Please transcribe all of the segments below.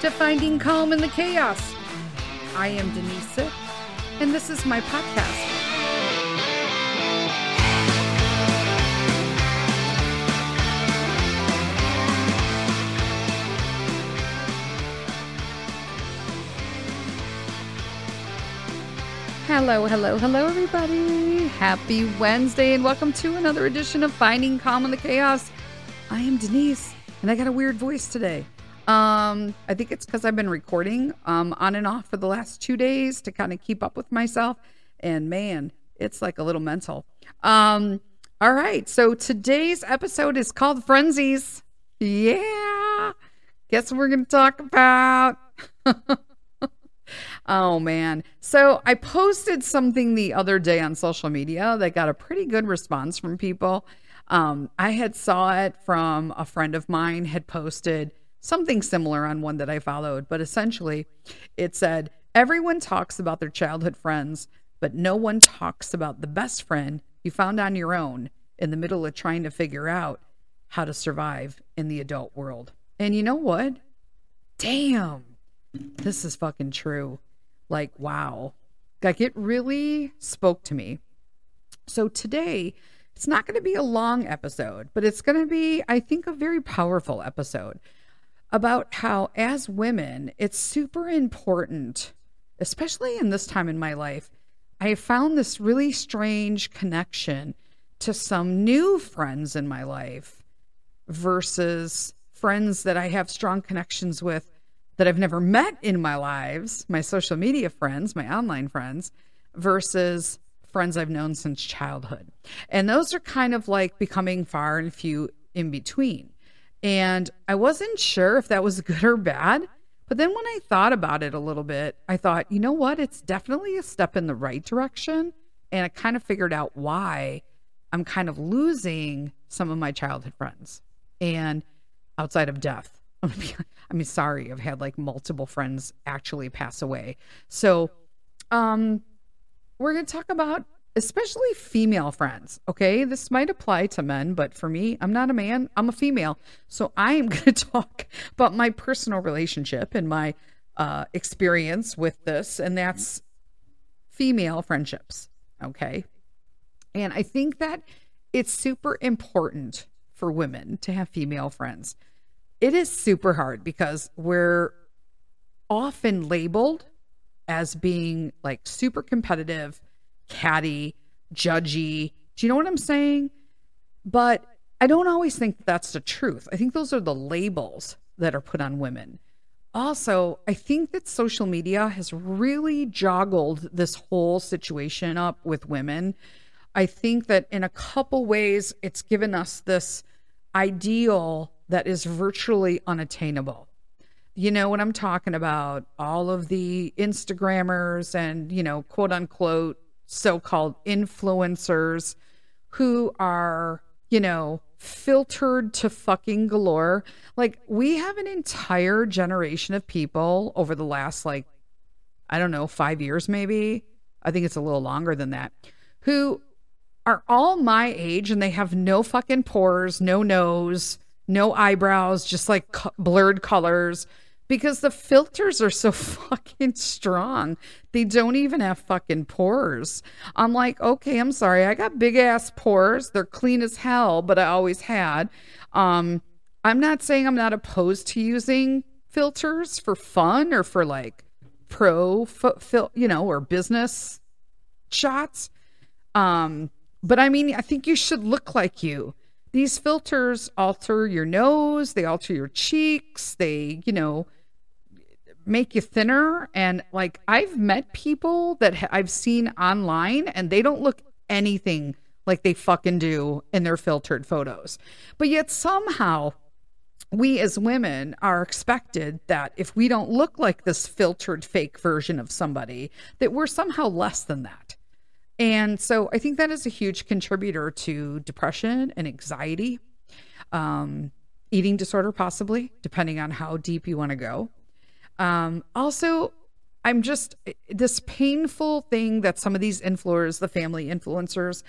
to Finding Calm in the Chaos. I am Denise and this is my podcast. Hello, hello, hello, everybody. Happy Wednesday, and welcome to another edition of Finding Calm in the Chaos. I am Denise, and I got a weird voice today. Um, I think it's because I've been recording um, on and off for the last two days to kind of keep up with myself. And man, it's like a little mental. Um, all right. So today's episode is called Friendsies. Yeah. Guess what we're going to talk about? oh, man. So I posted something the other day on social media that got a pretty good response from people. Um, I had saw it from a friend of mine had posted something similar on one that I followed, but essentially it said, Everyone talks about their childhood friends, but no one talks about the best friend you found on your own in the middle of trying to figure out how to survive in the adult world. And you know what? Damn, this is fucking true. Like, wow. Like, it really spoke to me. So today, it's not going to be a long episode, but it's going to be, I think, a very powerful episode about how, as women, it's super important, especially in this time in my life. I found this really strange connection to some new friends in my life versus friends that I have strong connections with that I've never met in my lives, my social media friends, my online friends, versus friends I've known since childhood. And those are kind of like becoming far and few in between. And I wasn't sure if that was good or bad. But then when I thought about it a little bit, I thought, you know what? It's definitely a step in the right direction. And I kind of figured out why I'm kind of losing some of my childhood friends. And outside of death, I mean, sorry, I've had like multiple friends actually pass away. So, um, we're going to talk about especially female friends. Okay. This might apply to men, but for me, I'm not a man, I'm a female. So I am going to talk about my personal relationship and my uh, experience with this, and that's female friendships. Okay. And I think that it's super important for women to have female friends. It is super hard because we're often labeled as being like super competitive catty, judgy. Do you know what I'm saying? But I don't always think that's the truth. I think those are the labels that are put on women. Also, I think that social media has really joggled this whole situation up with women. I think that in a couple ways, it's given us this ideal that is virtually unattainable. You know what I'm talking about? All of the Instagrammers and, you know, quote unquote so called influencers who are, you know, filtered to fucking galore. Like, we have an entire generation of people over the last, like, I don't know, five years maybe. I think it's a little longer than that, who are all my age and they have no fucking pores, no nose, no eyebrows, just like blurred colors because the filters are so fucking strong. They don't even have fucking pores. I'm like, okay, I'm sorry. I got big ass pores. They're clean as hell, but I always had. Um, I'm not saying I'm not opposed to using filters for fun or for like pro, fil- you know, or business shots. Um, but I mean, I think you should look like you. These filters alter your nose, they alter your cheeks, they, you know, make you thinner. And like I've met people that I've seen online and they don't look anything like they fucking do in their filtered photos. But yet somehow we as women are expected that if we don't look like this filtered fake version of somebody, that we're somehow less than that. And so I think that is a huge contributor to depression and anxiety, um, eating disorder, possibly, depending on how deep you want to go. Um, also, I'm just this painful thing that some of these influencers, the family influencers,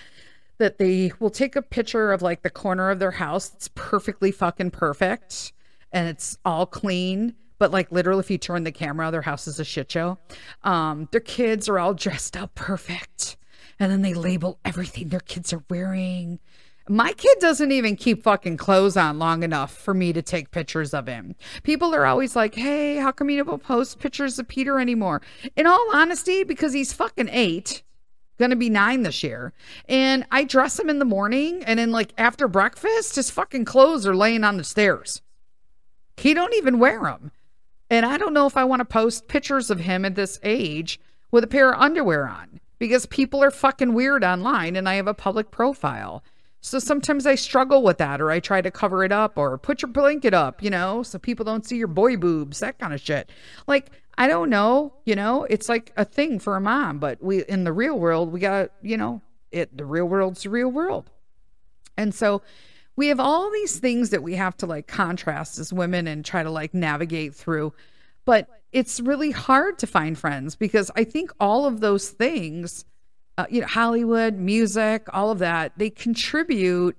that they will take a picture of like the corner of their house that's perfectly fucking perfect and it's all clean, but like literally, if you turn the camera, their house is a shit show. Um, their kids are all dressed up perfect, and then they label everything their kids are wearing. My kid doesn't even keep fucking clothes on long enough for me to take pictures of him. People are always like, hey, how come you don't post pictures of Peter anymore? In all honesty, because he's fucking eight, gonna be nine this year. And I dress him in the morning, and then, like, after breakfast, his fucking clothes are laying on the stairs. He don't even wear them. And I don't know if I want to post pictures of him at this age with a pair of underwear on because people are fucking weird online and I have a public profile. So sometimes I struggle with that, or I try to cover it up, or put your blanket up, you know, so people don't see your boy boobs, that kind of shit. Like, I don't know, you know, it's like a thing for a mom, but we, in the real world, we got, you know, it, the real world's the real world. And so we have all these things that we have to like contrast as women and try to like navigate through. But it's really hard to find friends because I think all of those things uh, you know, Hollywood, music, all of that, they contribute.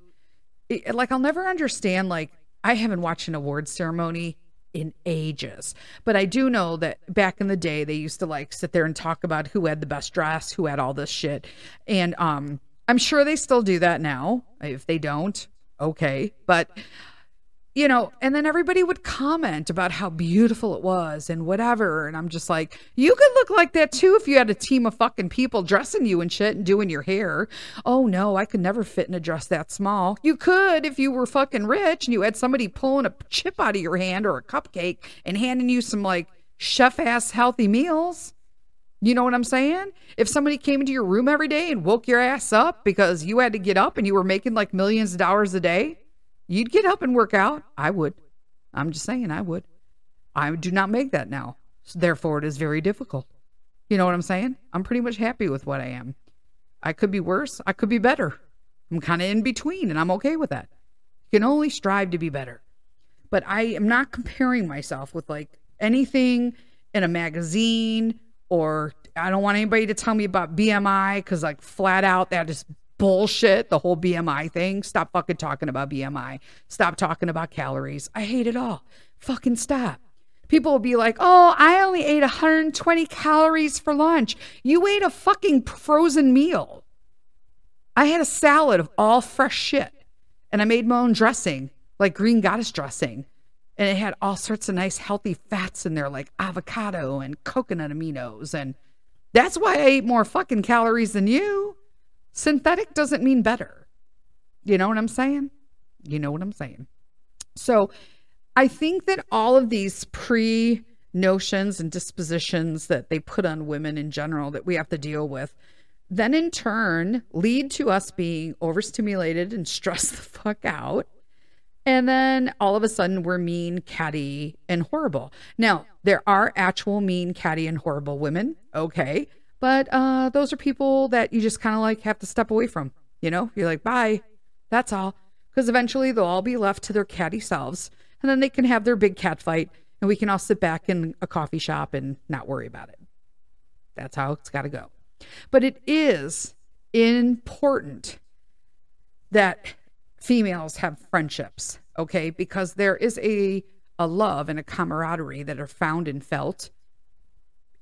Like, I'll never understand, like, I haven't watched an award ceremony in ages. But I do know that back in the day they used to like sit there and talk about who had the best dress, who had all this shit. And um I'm sure they still do that now. If they don't, okay. But you know, and then everybody would comment about how beautiful it was and whatever. And I'm just like, you could look like that too if you had a team of fucking people dressing you and shit and doing your hair. Oh no, I could never fit in a dress that small. You could if you were fucking rich and you had somebody pulling a chip out of your hand or a cupcake and handing you some like chef ass healthy meals. You know what I'm saying? If somebody came into your room every day and woke your ass up because you had to get up and you were making like millions of dollars a day, You'd get up and work out. I would. I'm just saying, I would. I do not make that now. So therefore, it is very difficult. You know what I'm saying? I'm pretty much happy with what I am. I could be worse. I could be better. I'm kind of in between, and I'm okay with that. You can only strive to be better. But I am not comparing myself with like anything in a magazine or I don't want anybody to tell me about BMI because, like, flat out, that is bullshit, the whole BMI thing. Stop fucking talking about BMI. Stop talking about calories. I hate it all. Fucking stop. People will be like, oh, I only ate 120 calories for lunch. You ate a fucking frozen meal. I had a salad of all fresh shit and I made my own dressing, like green goddess dressing. And it had all sorts of nice healthy fats in there, like avocado and coconut aminos. And that's why I ate more fucking calories than you. Synthetic doesn't mean better. You know what I'm saying? You know what I'm saying. So I think that all of these pre notions and dispositions that they put on women in general that we have to deal with then in turn lead to us being overstimulated and stressed the fuck out. And then all of a sudden we're mean, catty, and horrible. Now, there are actual mean, catty, and horrible women. Okay. But uh, those are people that you just kind of like have to step away from. You know, you're like, bye. That's all. Because eventually they'll all be left to their catty selves. And then they can have their big cat fight. And we can all sit back in a coffee shop and not worry about it. That's how it's got to go. But it is important that females have friendships, okay? Because there is a, a love and a camaraderie that are found and felt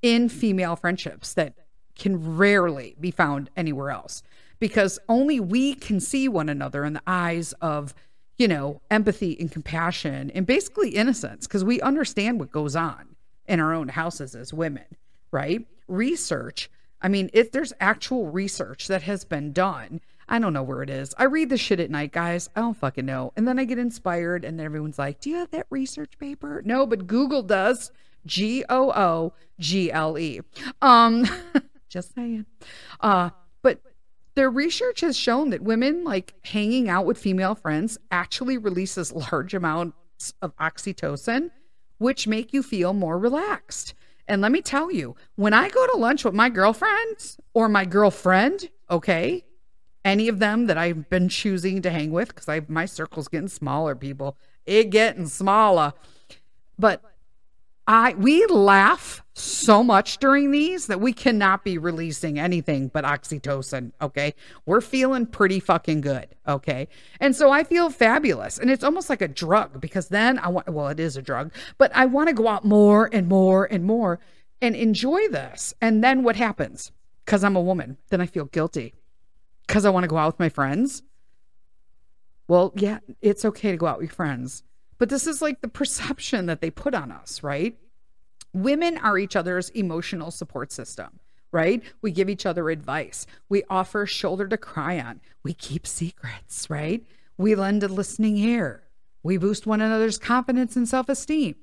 in female friendships that can rarely be found anywhere else because only we can see one another in the eyes of, you know, empathy and compassion and basically innocence because we understand what goes on in our own houses as women, right? Research. I mean, if there's actual research that has been done, I don't know where it is. I read the shit at night, guys. I don't fucking know. And then I get inspired, and then everyone's like, Do you have that research paper? No, but Google does. G O O G L E. Um, Just saying. Uh, but their research has shown that women like hanging out with female friends actually releases large amounts of oxytocin, which make you feel more relaxed. And let me tell you, when I go to lunch with my girlfriends or my girlfriend, okay, any of them that I've been choosing to hang with, because my circle's getting smaller, people, it getting smaller. But I we laugh so much during these that we cannot be releasing anything but oxytocin, okay? We're feeling pretty fucking good, okay? And so I feel fabulous. And it's almost like a drug because then I want well, it is a drug, but I want to go out more and more and more and enjoy this. And then what happens? Cuz I'm a woman, then I feel guilty. Cuz I want to go out with my friends. Well, yeah, it's okay to go out with friends but this is like the perception that they put on us, right? Women are each other's emotional support system, right? We give each other advice. We offer shoulder to cry on. We keep secrets, right? We lend a listening ear. We boost one another's confidence and self esteem.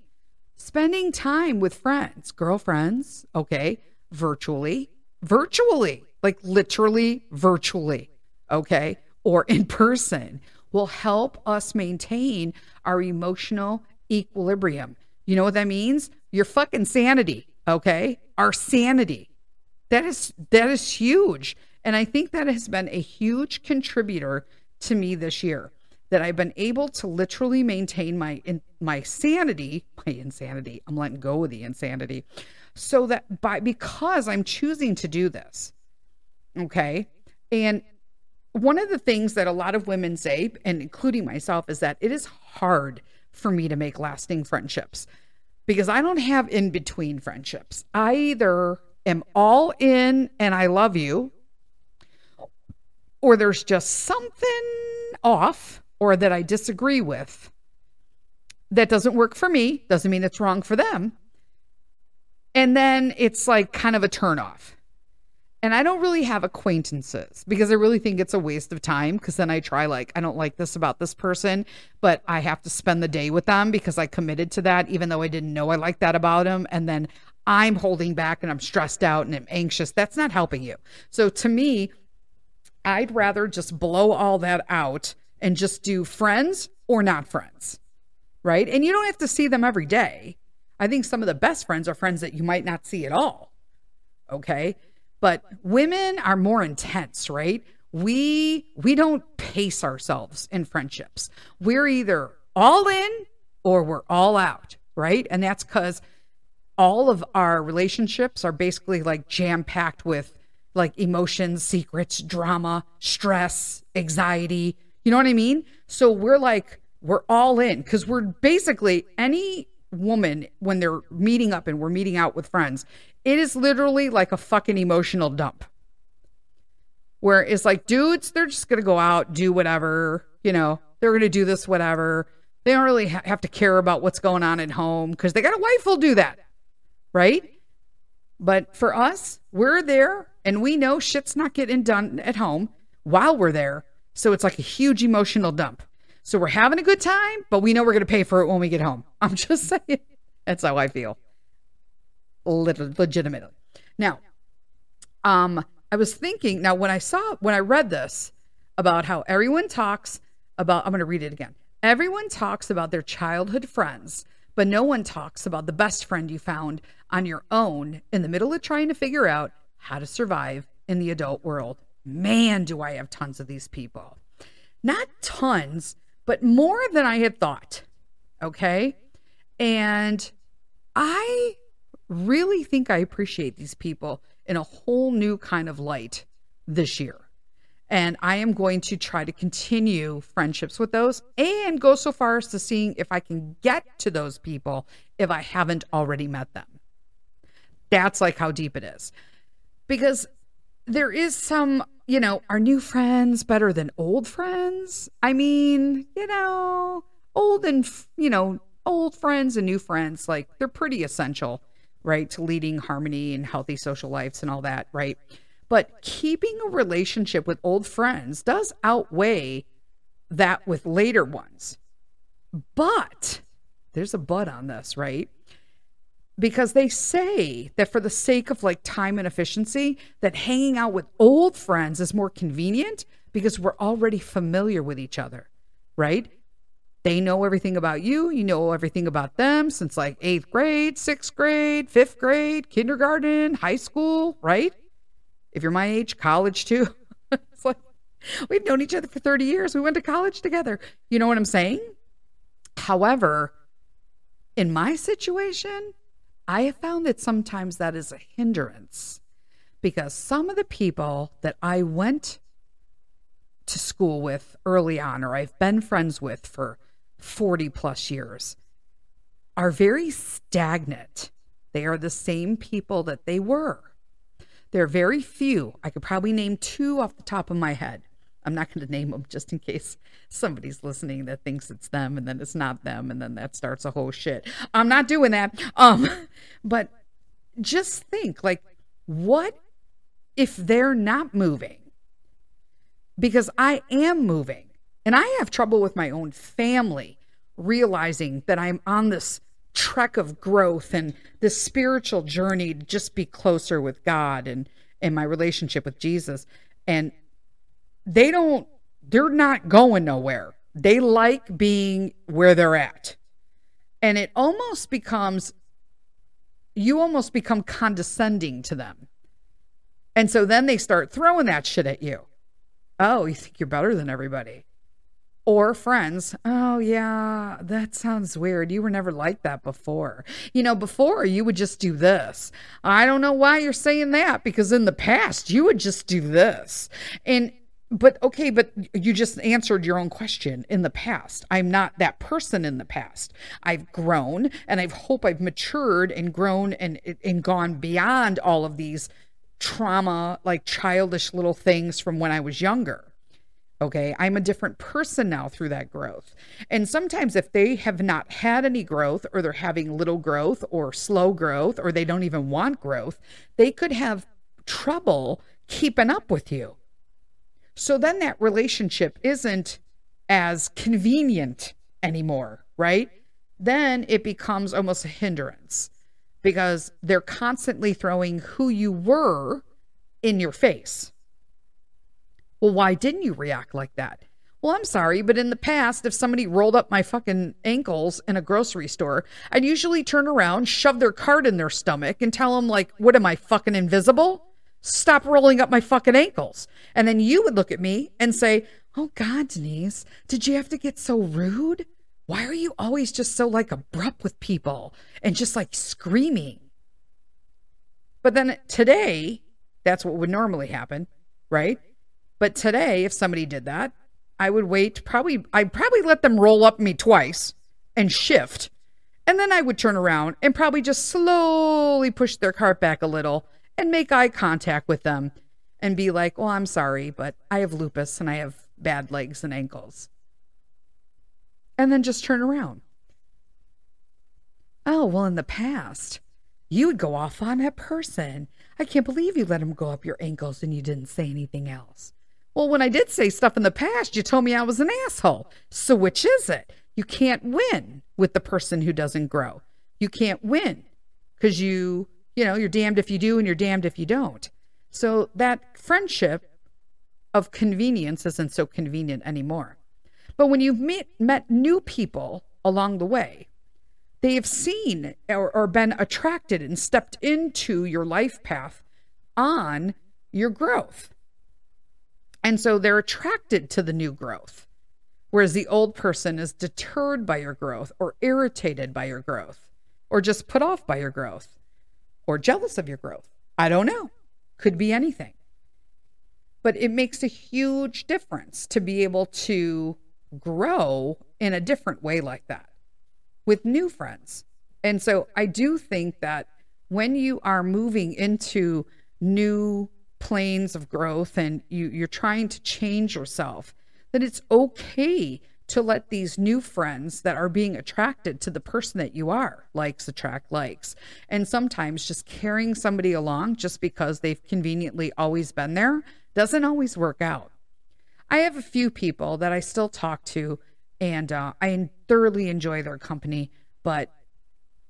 Spending time with friends, girlfriends, okay, virtually, virtually, like literally virtually, okay, or in person will help us maintain our emotional equilibrium. You know what that means? Your fucking sanity, okay? Our sanity. That is that is huge. And I think that has been a huge contributor to me this year that I've been able to literally maintain my in, my sanity, my insanity. I'm letting go of the insanity. So that by because I'm choosing to do this. Okay? And one of the things that a lot of women say, and including myself, is that it is hard for me to make lasting friendships because I don't have in between friendships. I either am all in and I love you, or there's just something off or that I disagree with that doesn't work for me, doesn't mean it's wrong for them. And then it's like kind of a turnoff. And I don't really have acquaintances because I really think it's a waste of time. Because then I try, like, I don't like this about this person, but I have to spend the day with them because I committed to that, even though I didn't know I liked that about them. And then I'm holding back and I'm stressed out and I'm anxious. That's not helping you. So to me, I'd rather just blow all that out and just do friends or not friends. Right. And you don't have to see them every day. I think some of the best friends are friends that you might not see at all. Okay. But women are more intense, right? We we don't pace ourselves in friendships. We're either all in or we're all out, right? And that's cuz all of our relationships are basically like jam-packed with like emotions, secrets, drama, stress, anxiety. You know what I mean? So we're like we're all in cuz we're basically any woman when they're meeting up and we're meeting out with friends it is literally like a fucking emotional dump. Where it's like, dudes, they're just going to go out, do whatever, you know, they're going to do this, whatever. They don't really ha- have to care about what's going on at home because they got a wife who'll do that. Right. But for us, we're there and we know shit's not getting done at home while we're there. So it's like a huge emotional dump. So we're having a good time, but we know we're going to pay for it when we get home. I'm just saying. That's how I feel legitimately. Now, um, I was thinking now when I saw when I read this about how everyone talks about I'm going to read it again. Everyone talks about their childhood friends, but no one talks about the best friend you found on your own in the middle of trying to figure out how to survive in the adult world. Man, do I have tons of these people. Not tons, but more than I had thought. Okay? And I really think I appreciate these people in a whole new kind of light this year. And I am going to try to continue friendships with those and go so far as to seeing if I can get to those people if I haven't already met them. That's like how deep it is. Because there is some, you know, are new friends better than old friends? I mean, you know, old and, you know, old friends and new friends, like they're pretty essential right? To leading harmony and healthy social lives and all that, right? But keeping a relationship with old friends does outweigh that with later ones. But there's a but on this, right? Because they say that for the sake of like time and efficiency, that hanging out with old friends is more convenient because we're already familiar with each other, right? They know everything about you. You know everything about them since like eighth grade, sixth grade, fifth grade, kindergarten, high school, right? If you're my age, college too. it's like we've known each other for 30 years. We went to college together. You know what I'm saying? However, in my situation, I have found that sometimes that is a hindrance because some of the people that I went to school with early on or I've been friends with for 40 plus years are very stagnant. They are the same people that they were. There are very few. I could probably name two off the top of my head. I'm not going to name them just in case somebody's listening that thinks it's them and then it's not them and then that starts a whole shit. I'm not doing that. Um but just think like what if they're not moving? Because I am moving and I have trouble with my own family realizing that I'm on this trek of growth and this spiritual journey to just be closer with God and and my relationship with Jesus and they don't they're not going nowhere. They like being where they're at. And it almost becomes you almost become condescending to them. And so then they start throwing that shit at you. Oh, you think you're better than everybody or friends. Oh, yeah, that sounds weird. You were never like that before. You know, before you would just do this. I don't know why you're saying that because in the past you would just do this. And, but okay, but you just answered your own question in the past. I'm not that person in the past. I've grown and I hope I've matured and grown and, and gone beyond all of these trauma, like childish little things from when I was younger. Okay. I'm a different person now through that growth. And sometimes, if they have not had any growth, or they're having little growth, or slow growth, or they don't even want growth, they could have trouble keeping up with you. So then that relationship isn't as convenient anymore, right? Then it becomes almost a hindrance because they're constantly throwing who you were in your face. Well, why didn't you react like that? Well, I'm sorry, but in the past, if somebody rolled up my fucking ankles in a grocery store, I'd usually turn around, shove their card in their stomach, and tell them, like, what am I fucking invisible? Stop rolling up my fucking ankles. And then you would look at me and say, Oh God, Denise, did you have to get so rude? Why are you always just so like abrupt with people and just like screaming? But then today, that's what would normally happen, right? But today, if somebody did that, I would wait probably I'd probably let them roll up me twice and shift. And then I would turn around and probably just slowly push their cart back a little and make eye contact with them and be like, "Well, I'm sorry, but I have lupus and I have bad legs and ankles." And then just turn around. Oh, well, in the past, you would go off on that person. I can't believe you let him go up your ankles and you didn't say anything else. Well, when I did say stuff in the past, you told me I was an asshole. So which is it? You can't win with the person who doesn't grow. You can't win because you, you know, you're damned if you do and you're damned if you don't. So that friendship of convenience isn't so convenient anymore. But when you've met, met new people along the way, they have seen or, or been attracted and stepped into your life path on your growth. And so they're attracted to the new growth, whereas the old person is deterred by your growth or irritated by your growth or just put off by your growth or jealous of your growth. I don't know. Could be anything. But it makes a huge difference to be able to grow in a different way like that with new friends. And so I do think that when you are moving into new planes of growth and you, you're trying to change yourself, that it's okay to let these new friends that are being attracted to the person that you are likes attract likes and sometimes just carrying somebody along just because they've conveniently always been there doesn't always work out i have a few people that i still talk to and uh, i thoroughly enjoy their company but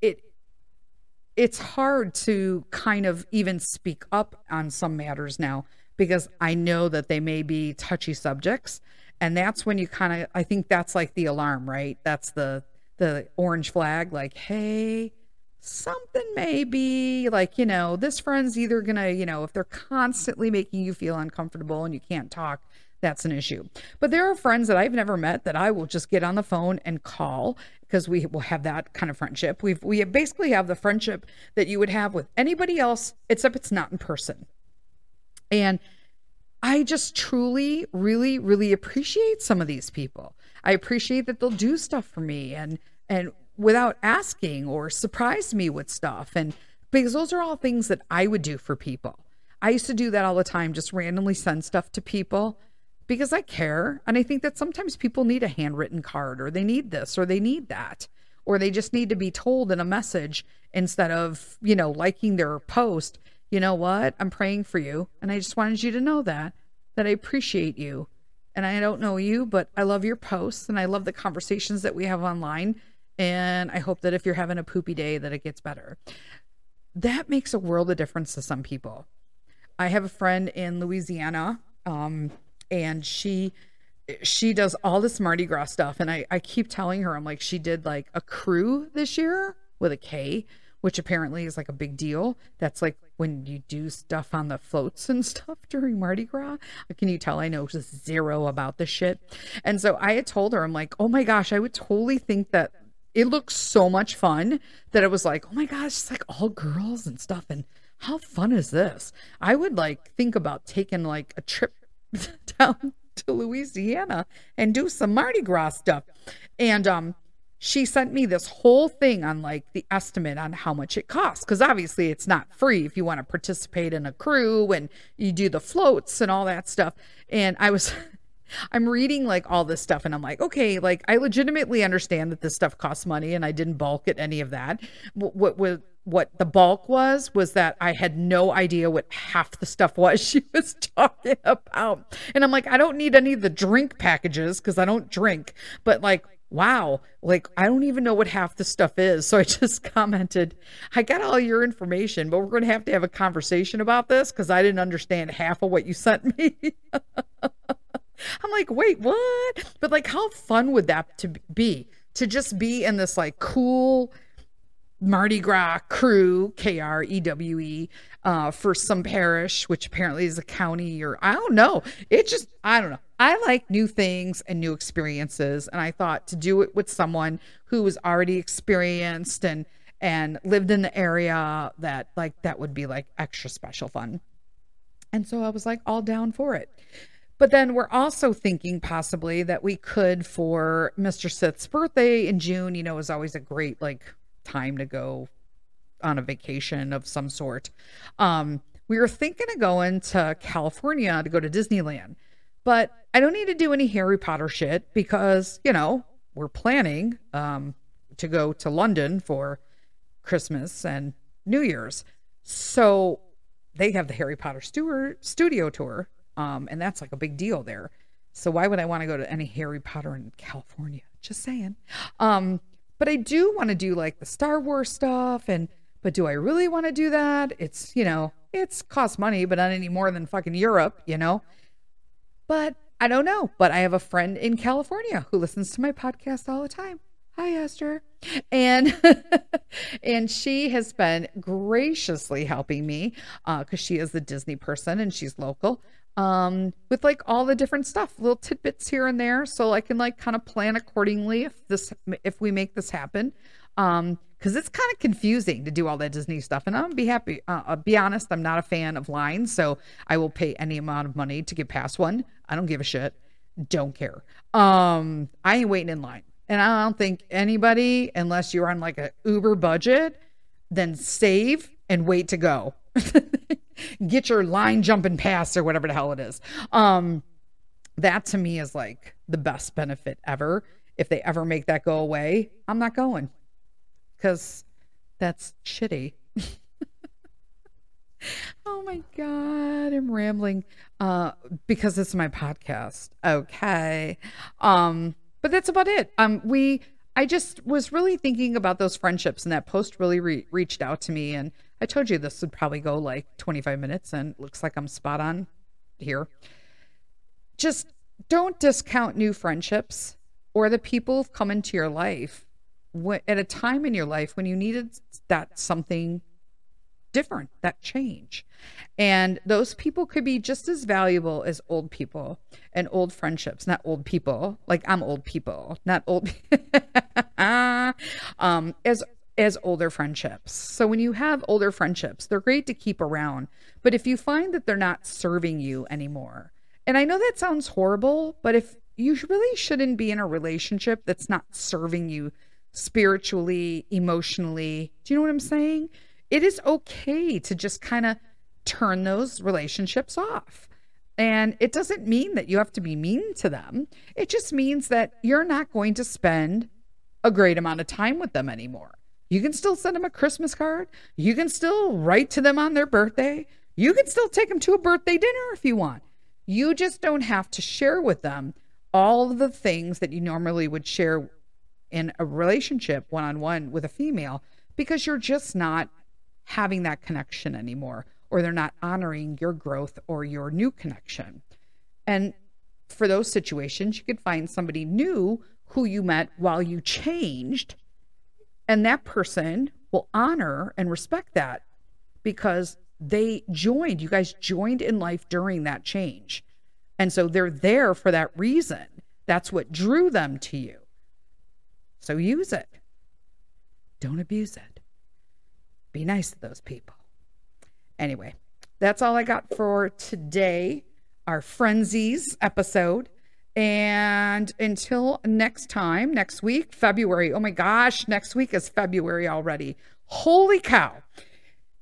it it's hard to kind of even speak up on some matters now because I know that they may be touchy subjects. And that's when you kind of, I think that's like the alarm, right? That's the, the orange flag, like, hey, something may be like, you know, this friend's either to, you know, if they're constantly making you feel uncomfortable and you can't talk, that's an issue. But there are friends that I've never met that I will just get on the phone and call because we will have that kind of friendship. We've we basically have the friendship that you would have with anybody else except it's not in person. And I just truly really really appreciate some of these people. I appreciate that they'll do stuff for me and and without asking or surprise me with stuff and because those are all things that I would do for people. I used to do that all the time, just randomly send stuff to people because I care. And I think that sometimes people need a handwritten card or they need this or they need that. Or they just need to be told in a message instead of, you know, liking their post. You know what? I'm praying for you. And I just wanted you to know that, that I appreciate you. And I don't know you, but I love your posts and I love the conversations that we have online. And I hope that if you're having a poopy day, that it gets better. That makes a world of difference to some people. I have a friend in Louisiana. Um, and she she does all this Mardi Gras stuff. And I, I keep telling her, I'm like, she did like a krewe this year with a K, which apparently is like a big deal. That's like when you do stuff on the floats and stuff during Mardi Gras. Can you tell I know just zero about this shit? And so I had told her, I'm like, oh my gosh, I would totally think that it looks so much fun that it was like, oh my gosh, it's like all girls and stuff. And how fun is this? I would like think about taking like a trip down to Louisiana and do some Mardi Gras stuff. And um she sent me this whole thing on like the estimate on how much it costs because obviously it's not free if you want to participate in a krewe and you do the floats and all that stuff and i was i'm reading like all this stuff and i'm like okay like i legitimately understand that this stuff costs money and i didn't bulk at any of that what what what the bulk was was that I had no idea what half the stuff was she was talking about. And I'm like, I don't need any of the drink packages because I don't drink. But like, wow, like I don't even know what half the stuff is. So I just commented, I got all your information, but we're going to have to have a conversation about this because I didn't understand half of what you sent me. I'm like, wait, what? But like, how fun would that to be? To just be in this like cool Mardi Gras krewe, K R E W E, uh, for some parish, which apparently is a county or I don't know. It just, I don't know. I like new things and new experiences. And I thought to do it with someone who was already experienced and, and lived in the area that like that would be like extra special fun. And so I was like all down for it. But then we're also thinking possibly that we could for Mr. Sith's birthday in June, you know, is always a great like time to go on a vacation of some sort. Um, we were thinking of going to California to go to Disneyland, but I don't need to do any Harry Potter shit because, you know, we're planning um, to go to London for Christmas and New Year's. So they have the Harry Potter stu- studio tour, um, and that's like a big deal there. So why would I want to go to any Harry Potter in California? Just saying. Um, but I do want to do like the Star Wars stuff and but do I really want to do that? It's, you know, it's cost money, but not any more than fucking Europe, you know? But I don't know. But I have a friend in California who listens to my podcast all the time. Hi, Esther. And and she has been graciously helping me because uh, she is a Disney person and she's local um, with like all the different stuff, little tidbits here and there, so I can like kind of plan accordingly if this if we make this happen. Um, because it's kind of confusing to do all that Disney stuff, and I'll be happy. Uh, I'll be honest, I'm not a fan of lines, so I will pay any amount of money to get past one. I don't give a shit. Don't care. Um, I ain't waiting in line, and I don't think anybody, unless you're on like a Uber budget, then save and wait to go. get your line jumping pass or whatever the hell it is. Um, that to me is like the best benefit ever. If they ever make that go away, I'm not going because that's shitty. oh my god, I'm rambling uh because it's my podcast. Okay. Um but that's about it. Um we I just was really thinking about those friendships and that post really re- reached out to me and I told you this would probably go like 25 minutes, and looks like I'm spot on here. Just don't discount new friendships or the people who've come into your life at a time in your life when you needed that something different, that change. And those people could be just as valuable as old people and old friendships, not old people. Like I'm old people, not old um as as older friendships. So when you have older friendships, they're great to keep around. But if you find that they're not serving you anymore, and I know that sounds horrible, but if you really shouldn't be in a relationship that's not serving you spiritually, emotionally, do you know what I'm saying? It is okay to just kind of turn those relationships off. And it doesn't mean that you have to be mean to them. It just means that you're not going to spend a great amount of time with them anymore. You can still send them a Christmas card. You can still write to them on their birthday. You can still take them to a birthday dinner if you want. You just don't have to share with them all the things that you normally would share in a relationship one on one with a female because you're just not having that connection anymore or they're not honoring your growth or your new connection. And for those situations, you could find somebody new who you met while you changed and that person will honor and respect that because they joined, you guys joined in life during that change. And so they're there for that reason. That's what drew them to you. So use it. Don't abuse it. Be nice to those people. Anyway, that's all I got for today, our Friendsies episode. And until next time, next week, February. Oh my gosh, next week is February already. Holy cow.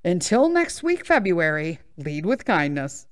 Until next week, February, lead with kindness.